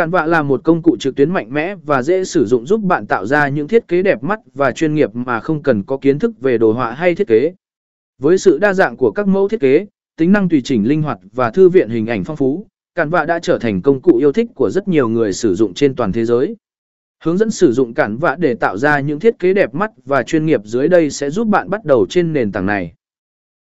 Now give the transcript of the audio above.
Cản vạ là một công cụ trực tuyến mạnh mẽ và dễ sử dụng giúp bạn tạo ra những thiết kế đẹp mắt và chuyên nghiệp mà không cần có kiến thức về đồ họa hay thiết kế. Với sự đa dạng của các mẫu thiết kế, tính năng tùy chỉnh linh hoạt và thư viện hình ảnh phong phú, Cản vạ đã trở thành công cụ yêu thích của rất nhiều người sử dụng trên toàn thế giới. Hướng dẫn sử dụng Cản vạ để tạo ra những thiết kế đẹp mắt và chuyên nghiệp dưới đây sẽ giúp bạn bắt đầu trên nền tảng này.